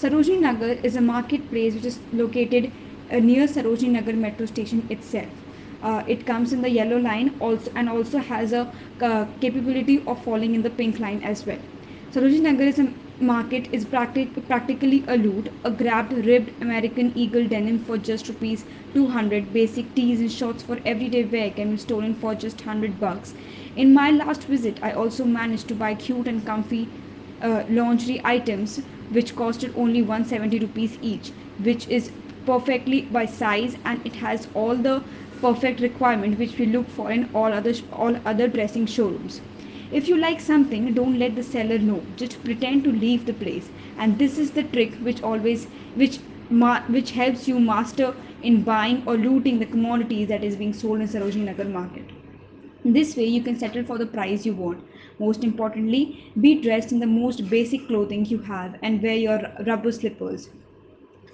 Sarojini Nagar is a marketplace which is located uh, near Sarojini Nagar metro station itself. Uh, it comes in the yellow line also and also has a uh, capability of falling in the pink line as well. Sarojini Nagar is a market is practic- practically a loot, a grabbed ribbed American Eagle denim for just rupees 200, basic tees and shorts for everyday wear can be stolen for just 100 bucks. In my last visit, I also managed to buy cute and comfy uh, lingerie items which costed only 170 rupees each which is perfectly by size and it has all the perfect requirement which we look for in all other all other dressing showrooms. If you like something don't let the seller know. Just pretend to leave the place. And this is the trick which always which ma- which helps you master in buying or looting the commodities that is being sold in Sarojini Nagar market this way, you can settle for the price you want. Most importantly, be dressed in the most basic clothing you have and wear your rubber slippers.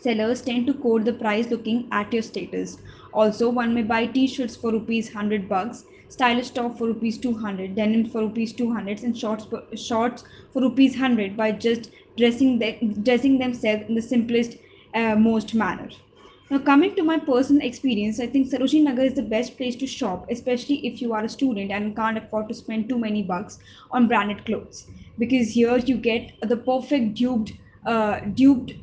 Sellers tend to quote the price looking at your status. Also, one may buy t-shirts for rupees 100 bucks, stylish top for rupees 200, denim for rupees 200 and shorts for, shorts for rupees 100 by just dressing, the, dressing themselves in the simplest, uh, most manner. Now, coming to my personal experience, I think Sarojini Nagar is the best place to shop, especially if you are a student and can't afford to spend too many bucks on branded clothes. Because here you get the perfect duped, uh, duped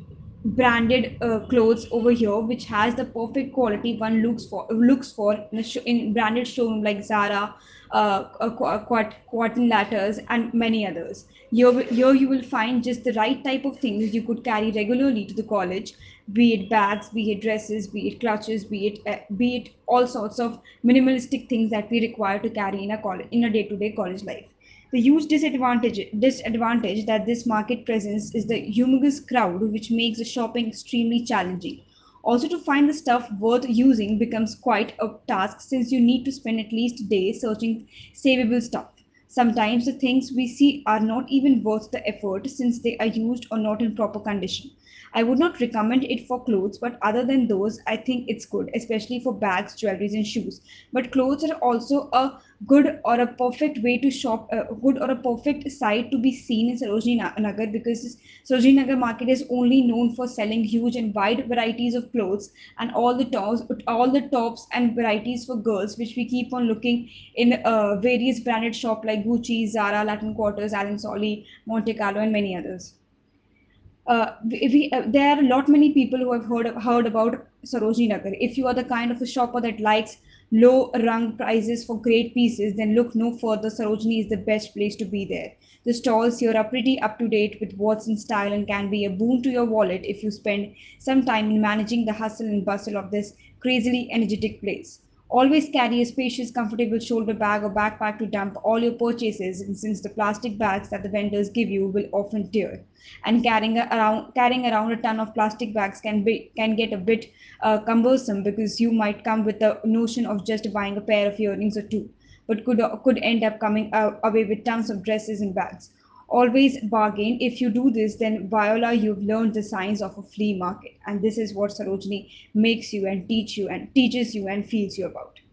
branded uh, clothes over here, which has the perfect quality one looks for looks for in, sh- in branded showroom like Zara, uh, Quatin Latters, and many others. Here, here you will find just the right type of things you could carry regularly to the college, be it bags, be it dresses, be it clutches, be it uh, be it all sorts of minimalistic things that we require to carry in a college in a day-to-day college life. The huge disadvantage, disadvantage that this market presents is the humongous crowd, which makes the shopping extremely challenging. Also, to find the stuff worth using becomes quite a task since you need to spend at least a day searching savable stuff. Sometimes the things we see are not even worth the effort since they are used or not in proper condition. I would not recommend it for clothes, but other than those, I think it's good, especially for bags, jewelries, and shoes. But clothes are also a good or a perfect way to shop, a good or a perfect site to be seen in Sarojini Nagar because Sarojini Nagar market is only known for selling huge and wide varieties of clothes and all the tops, all the tops and varieties for girls, which we keep on looking in uh, various branded shop like Gucci, Zara, Latin Quarters, Allen Solly, Monte Carlo, and many others uh, we, uh, there are a lot many people who have heard heard about Sarojini Nagar. If you are the kind of a shopper that likes low rung prices for great pieces, then look no further. Sarojini is the best place to be there. The stalls here are pretty up to date with what's in style and can be a boon to your wallet if you spend some time in managing the hustle and bustle of this crazily energetic place. Always carry a spacious, comfortable shoulder bag or backpack to dump all your purchases, since the plastic bags that the vendors give you will often tear, and carrying around carrying around a ton of plastic bags can be can get a bit uh, cumbersome because you might come with the notion of just buying a pair of earrings or two, but could could end up coming uh, away with tons of dresses and bags. Always bargain. If you do this, then Viola, you've learned the science of a flea market, and this is what Sarojini makes you and teach you and teaches you and feels you about.